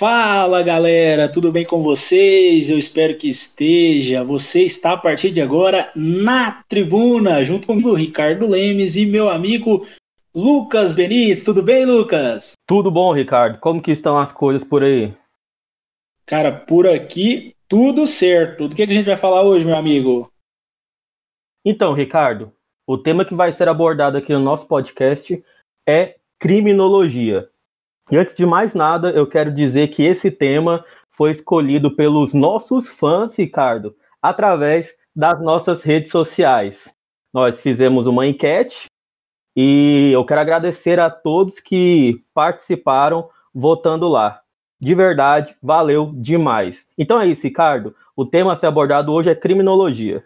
Fala galera, tudo bem com vocês? Eu espero que esteja. Você está a partir de agora na tribuna, junto comigo, Ricardo Lemes e meu amigo Lucas Benites. Tudo bem, Lucas? Tudo bom, Ricardo. Como que estão as coisas por aí? Cara, por aqui tudo certo. Do que, que a gente vai falar hoje, meu amigo? Então, Ricardo, o tema que vai ser abordado aqui no nosso podcast é criminologia. E antes de mais nada, eu quero dizer que esse tema foi escolhido pelos nossos fãs, Ricardo, através das nossas redes sociais. Nós fizemos uma enquete e eu quero agradecer a todos que participaram votando lá. De verdade, valeu demais. Então é isso, Ricardo. O tema a ser abordado hoje é criminologia.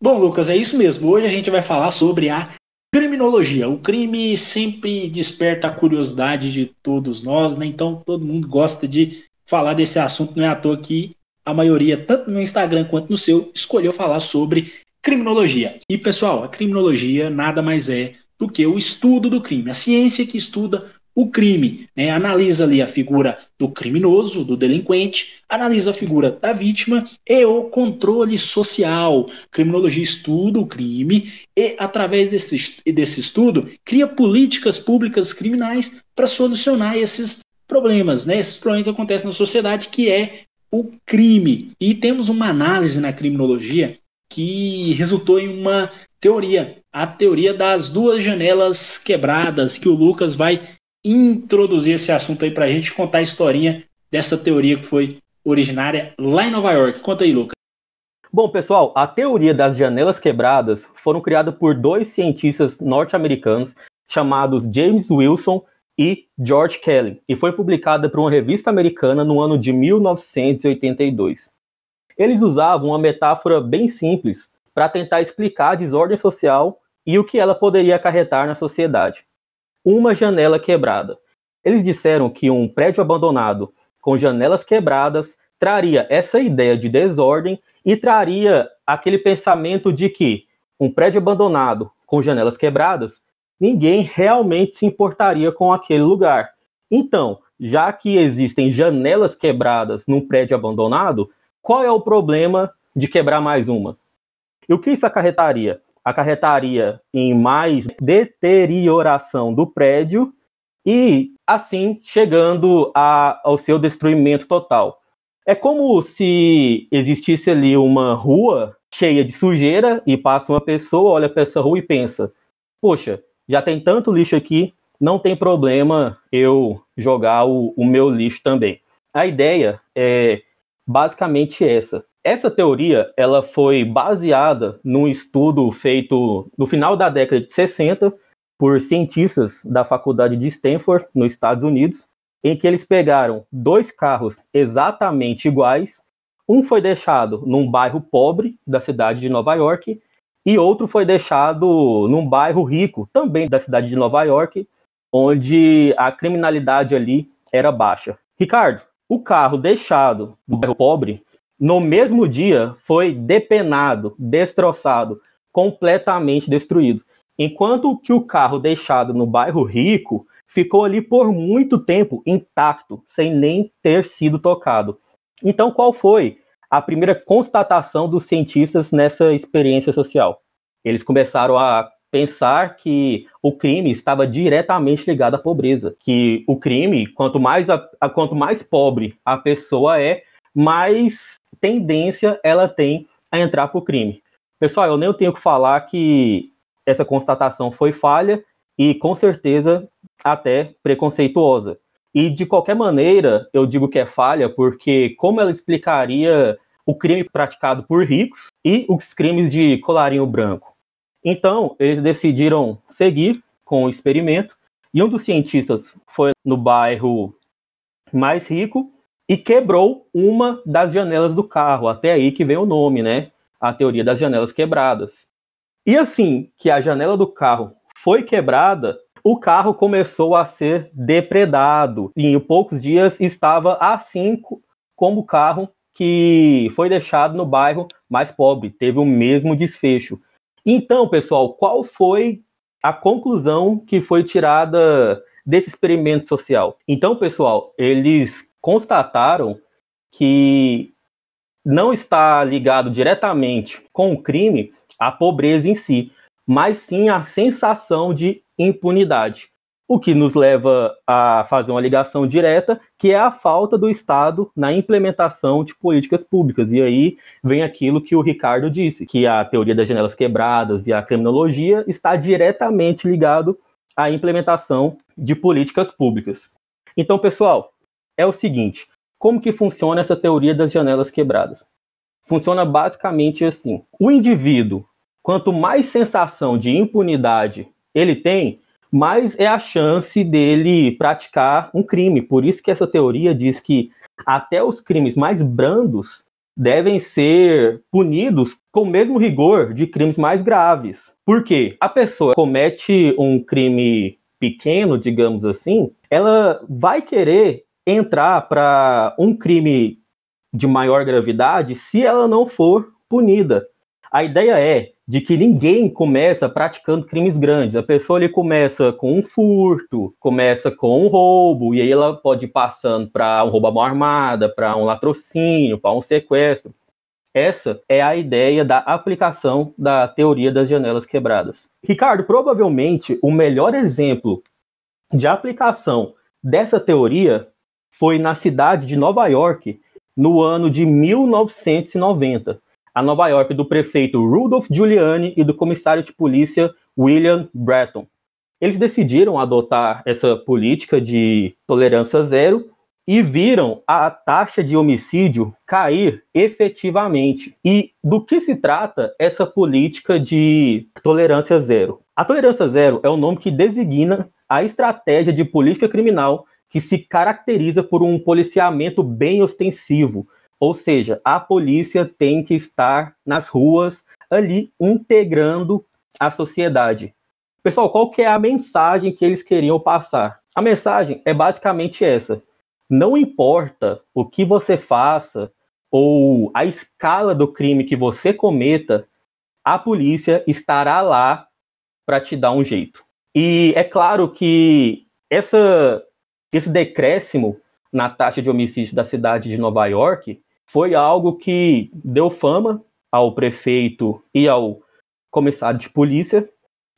Bom, Lucas, é isso mesmo. Hoje a gente vai falar sobre a Criminologia. O crime sempre desperta a curiosidade de todos nós, né? Então todo mundo gosta de falar desse assunto. Não é à toa que a maioria, tanto no Instagram quanto no seu, escolheu falar sobre criminologia. E pessoal, a criminologia nada mais é do que o estudo do crime, a ciência que estuda o crime, né? analisa ali a figura do criminoso, do delinquente, analisa a figura da vítima e o controle social. Criminologia estuda o crime e, através desse, desse estudo, cria políticas públicas criminais para solucionar esses problemas, né? esses problemas que acontecem na sociedade, que é o crime. E temos uma análise na criminologia que resultou em uma teoria, a teoria das duas janelas quebradas, que o Lucas vai introduzir esse assunto aí para a gente contar a historinha dessa teoria que foi originária lá em Nova York. Conta aí, Lucas. Bom, pessoal, a teoria das janelas quebradas foram criadas por dois cientistas norte-americanos chamados James Wilson e George Kelly e foi publicada por uma revista americana no ano de 1982. Eles usavam uma metáfora bem simples para tentar explicar a desordem social e o que ela poderia acarretar na sociedade uma janela quebrada. Eles disseram que um prédio abandonado com janelas quebradas traria essa ideia de desordem e traria aquele pensamento de que um prédio abandonado com janelas quebradas, ninguém realmente se importaria com aquele lugar. Então, já que existem janelas quebradas num prédio abandonado, qual é o problema de quebrar mais uma? E o que isso acarretaria? Acarretaria em mais deterioração do prédio e, assim, chegando a, ao seu destruimento total. É como se existisse ali uma rua cheia de sujeira e passa uma pessoa, olha para essa rua e pensa: poxa, já tem tanto lixo aqui, não tem problema eu jogar o, o meu lixo também. A ideia é basicamente essa. Essa teoria ela foi baseada num estudo feito no final da década de 60 por cientistas da faculdade de Stanford, nos Estados Unidos, em que eles pegaram dois carros exatamente iguais. Um foi deixado num bairro pobre da cidade de Nova York e outro foi deixado num bairro rico, também da cidade de Nova York, onde a criminalidade ali era baixa. Ricardo, o carro deixado no bairro pobre no mesmo dia foi depenado, destroçado, completamente destruído. Enquanto que o carro deixado no bairro rico ficou ali por muito tempo intacto, sem nem ter sido tocado. Então, qual foi a primeira constatação dos cientistas nessa experiência social? Eles começaram a pensar que o crime estava diretamente ligado à pobreza, que o crime, quanto mais a, a quanto mais pobre a pessoa é, mais tendência ela tem a entrar para o crime. Pessoal, eu nem tenho que falar que essa constatação foi falha e com certeza até preconceituosa. E de qualquer maneira, eu digo que é falha porque como ela explicaria o crime praticado por ricos e os crimes de colarinho branco. Então, eles decidiram seguir com o experimento e um dos cientistas foi no bairro mais rico e quebrou uma das janelas do carro. Até aí que vem o nome, né? A teoria das janelas quebradas. E assim que a janela do carro foi quebrada, o carro começou a ser depredado. E em poucos dias estava assim como o carro que foi deixado no bairro mais pobre. Teve o mesmo desfecho. Então, pessoal, qual foi a conclusão que foi tirada desse experimento social? Então, pessoal, eles constataram que não está ligado diretamente com o crime a pobreza em si, mas sim a sensação de impunidade. O que nos leva a fazer uma ligação direta, que é a falta do Estado na implementação de políticas públicas. E aí vem aquilo que o Ricardo disse, que a teoria das janelas quebradas e a criminologia está diretamente ligado à implementação de políticas públicas. Então, pessoal, é o seguinte: como que funciona essa teoria das janelas quebradas? Funciona basicamente assim: o indivíduo, quanto mais sensação de impunidade ele tem, mais é a chance dele praticar um crime. Por isso que essa teoria diz que até os crimes mais brandos devem ser punidos com o mesmo rigor de crimes mais graves. Por quê? A pessoa comete um crime pequeno, digamos assim, ela vai querer entrar para um crime de maior gravidade se ela não for punida. A ideia é de que ninguém começa praticando crimes grandes. A pessoa ele começa com um furto, começa com um roubo, e aí ela pode ir passando para um roubo à mão armada, para um latrocínio, para um sequestro. Essa é a ideia da aplicação da teoria das janelas quebradas. Ricardo, provavelmente o melhor exemplo de aplicação dessa teoria foi na cidade de Nova York, no ano de 1990. A Nova York do prefeito Rudolph Giuliani e do comissário de polícia William Bratton. Eles decidiram adotar essa política de tolerância zero e viram a taxa de homicídio cair efetivamente. E do que se trata essa política de tolerância zero? A tolerância zero é o nome que designa a estratégia de política criminal que se caracteriza por um policiamento bem ostensivo, ou seja, a polícia tem que estar nas ruas ali integrando a sociedade. Pessoal, qual que é a mensagem que eles queriam passar? A mensagem é basicamente essa: não importa o que você faça ou a escala do crime que você cometa, a polícia estará lá para te dar um jeito. E é claro que essa esse decréscimo na taxa de homicídios da cidade de Nova York foi algo que deu fama ao prefeito e ao comissário de polícia,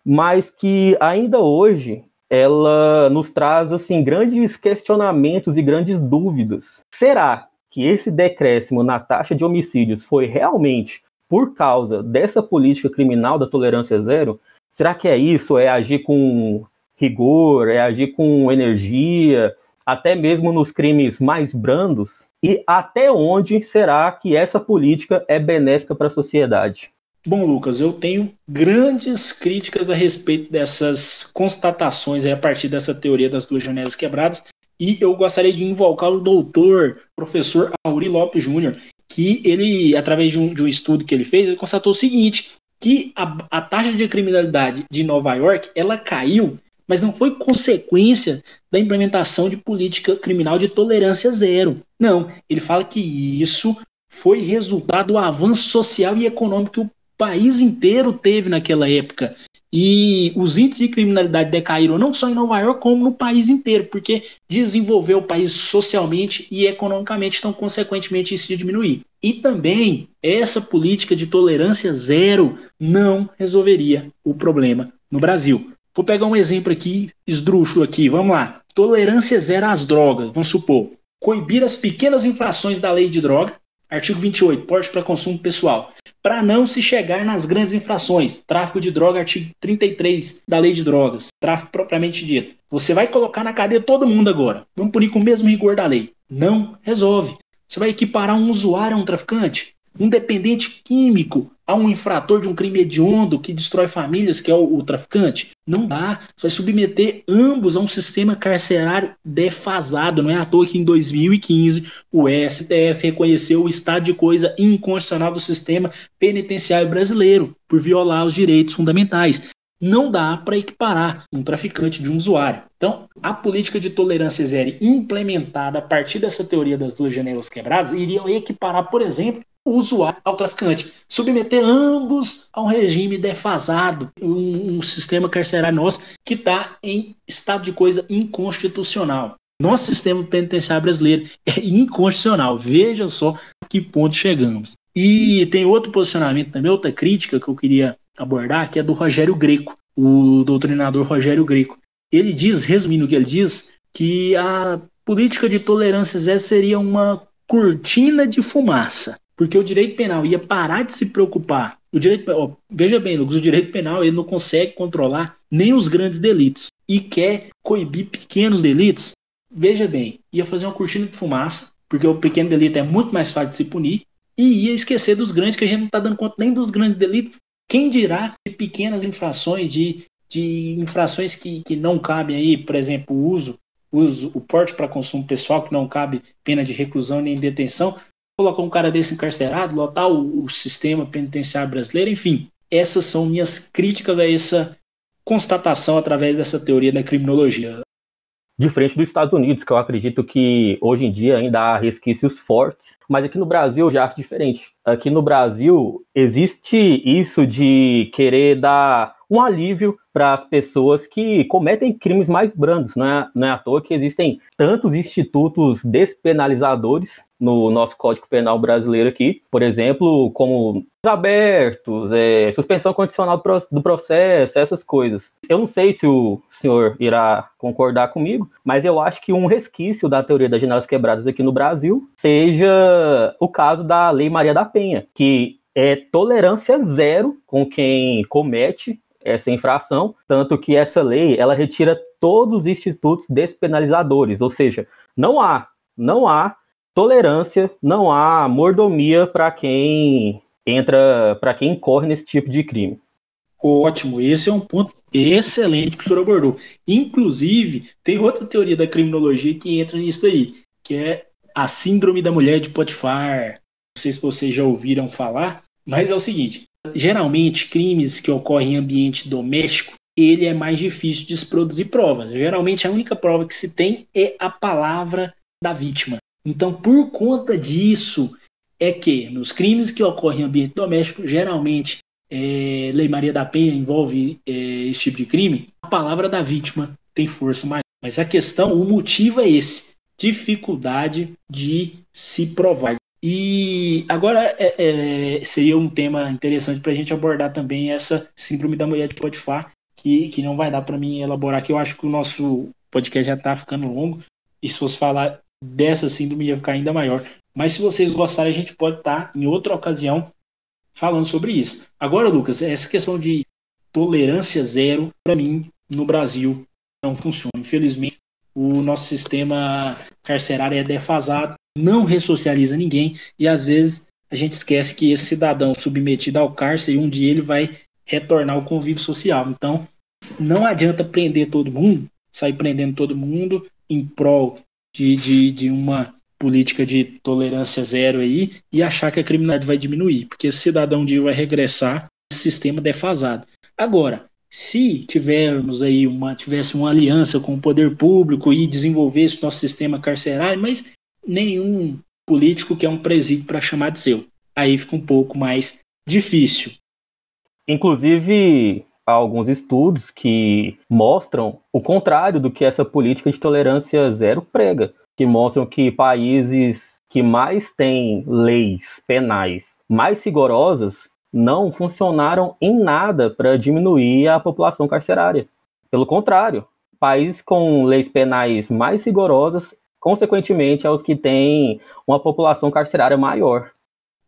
mas que ainda hoje ela nos traz assim grandes questionamentos e grandes dúvidas. Será que esse decréscimo na taxa de homicídios foi realmente por causa dessa política criminal da tolerância zero? Será que é isso? É agir com rigor, é agir com energia, até mesmo nos crimes mais brandos? E até onde será que essa política é benéfica para a sociedade? Bom, Lucas, eu tenho grandes críticas a respeito dessas constatações a partir dessa teoria das duas janelas quebradas. E eu gostaria de invocar o doutor, professor Auri Lopes Júnior, que ele, através de um, de um, estudo que ele fez, ele constatou o seguinte, que a, a taxa de criminalidade de Nova York, ela caiu mas não foi consequência da implementação de política criminal de tolerância zero. Não, ele fala que isso foi resultado do avanço social e econômico que o país inteiro teve naquela época. E os índices de criminalidade decaíram não só em Nova York, como no país inteiro, porque desenvolveu o país socialmente e economicamente, então, consequentemente, isso ia diminuir. E também, essa política de tolerância zero não resolveria o problema no Brasil. Vou pegar um exemplo aqui, esdrúxulo aqui, vamos lá. Tolerância zero às drogas, vamos supor. Coibir as pequenas infrações da lei de droga, artigo 28, porte para consumo pessoal. Para não se chegar nas grandes infrações, tráfico de droga, artigo 33 da lei de drogas, tráfico propriamente dito. Você vai colocar na cadeia todo mundo agora. Vamos punir com o mesmo rigor da lei. Não resolve. Você vai equiparar um usuário a um traficante? Um dependente químico a um infrator de um crime hediondo que destrói famílias, que é o, o, traficante? Não dá. Você vai submeter ambos a um sistema carcerário defasado. Não é à toa que em 2015 o STF reconheceu o estado de coisa inconstitucional do sistema penitenciário brasileiro por violar os direitos fundamentais. não dá para equiparar um traficante de um usuário. Então, a política de tolerância zero implementada a partir dessa teoria das duas janelas quebradas iriam equiparar, por exemplo, o usuário ao traficante, submeter ambos a um regime defasado, um, um sistema carcerário nosso que está em estado de coisa inconstitucional. Nosso sistema penitenciário brasileiro é inconstitucional. Veja só que ponto chegamos. E tem outro posicionamento também, outra crítica que eu queria abordar, que é do Rogério Greco, o doutrinador Rogério Greco. Ele diz, resumindo o que ele diz, que a política de tolerância zero seria uma cortina de fumaça, porque o direito penal ia parar de se preocupar. O direito, ó, veja bem, Lucas, o direito penal ele não consegue controlar nem os grandes delitos e quer coibir pequenos delitos. Veja bem, ia fazer uma cortina de fumaça, porque o pequeno delito é muito mais fácil de se punir, e ia esquecer dos grandes, que a gente não está dando conta nem dos grandes delitos, quem dirá de pequenas infrações, de, de infrações que, que não cabem aí, por exemplo, o uso, uso o porte para consumo pessoal, que não cabe pena de reclusão nem detenção, colocar um cara desse encarcerado, lotar o, o sistema penitenciário brasileiro, enfim. Essas são minhas críticas a essa constatação através dessa teoria da criminologia diferente dos Estados Unidos, que eu acredito que hoje em dia ainda há resquícios fortes, mas aqui no Brasil eu já acho diferente. Aqui no Brasil existe isso de querer dar um alívio para as pessoas que cometem crimes mais brandos. Não é, não é à toa que existem tantos institutos despenalizadores no nosso Código Penal brasileiro aqui, por exemplo, como abertos, é, suspensão condicional do processo, essas coisas. Eu não sei se o senhor irá concordar comigo, mas eu acho que um resquício da teoria das janelas quebradas aqui no Brasil seja o caso da Lei Maria da Penha, que é tolerância zero com quem comete essa infração, tanto que essa lei ela retira todos os institutos despenalizadores, ou seja, não há não há tolerância, não há mordomia para quem entra, para quem incorre nesse tipo de crime. Ótimo, esse é um ponto excelente que o senhor abordou. Inclusive, tem outra teoria da criminologia que entra nisso aí, que é a síndrome da mulher de Potifar. Não sei se vocês já ouviram falar, mas é o seguinte: geralmente crimes que ocorrem em ambiente doméstico, ele é mais difícil de se produzir provas. Geralmente a única prova que se tem é a palavra da vítima. Então, por conta disso, é que nos crimes que ocorrem em ambiente doméstico, geralmente é, Lei Maria da Penha envolve é, esse tipo de crime, a palavra da vítima tem força maior. Mas a questão, o motivo é esse: dificuldade de se provar. E agora é, é, seria um tema interessante para a gente abordar também essa síndrome da mulher de Potifar, que, que não vai dar para mim elaborar, que eu acho que o nosso podcast já está ficando longo. E se fosse falar dessa síndrome, ia ficar ainda maior. Mas se vocês gostarem, a gente pode estar tá, em outra ocasião falando sobre isso. Agora, Lucas, essa questão de tolerância zero, para mim, no Brasil, não funciona. Infelizmente, o nosso sistema carcerário é defasado não ressocializa ninguém e às vezes a gente esquece que esse cidadão submetido ao cárcere, um dia ele vai retornar ao convívio social. Então, não adianta prender todo mundo, sair prendendo todo mundo em prol de, de, de uma política de tolerância zero aí e achar que a criminalidade vai diminuir, porque esse cidadão um dia vai regressar esse sistema defasado. Agora, se tivermos aí uma tivesse uma aliança com o poder público e desenvolvesse nosso sistema carcerário, mas nenhum político que é um presídio para chamar de seu. Aí fica um pouco mais difícil. Inclusive, há alguns estudos que mostram o contrário do que essa política de tolerância zero prega, que mostram que países que mais têm leis penais mais rigorosas não funcionaram em nada para diminuir a população carcerária. Pelo contrário, países com leis penais mais rigorosas consequentemente, aos que têm uma população carcerária maior.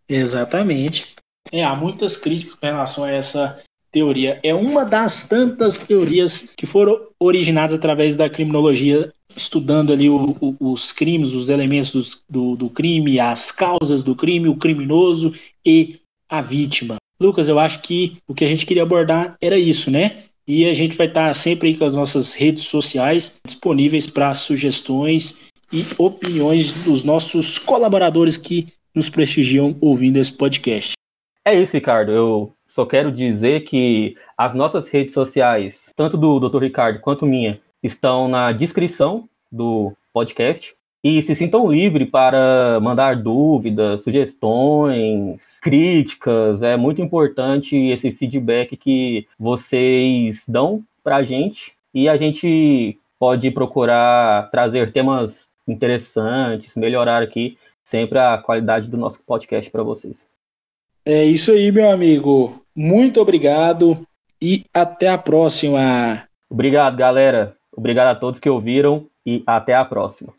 Exatamente. É, há muitas críticas com relação a essa teoria. É uma das tantas teorias que foram originadas através da criminologia, estudando ali o, o, os crimes, os elementos do, do crime, as causas do crime, o criminoso e a vítima. Lucas, eu acho que o que a gente queria abordar era isso, né? E a gente vai estar sempre aí com as nossas redes sociais disponíveis para sugestões e opiniões dos nossos colaboradores que nos prestigiam ouvindo esse podcast. É isso, Ricardo. Eu só quero dizer que as nossas redes sociais, tanto do Dr. Ricardo quanto minha, estão na descrição do podcast. E se sintam livres para mandar dúvidas, sugestões, críticas. É muito importante esse feedback que vocês dão para a gente. E a gente pode procurar trazer temas interessantes, melhorar aqui sempre a qualidade do nosso podcast para vocês. É isso aí, meu amigo. Muito obrigado e até a próxima. Obrigado, galera. Obrigado a todos que ouviram e até a próxima.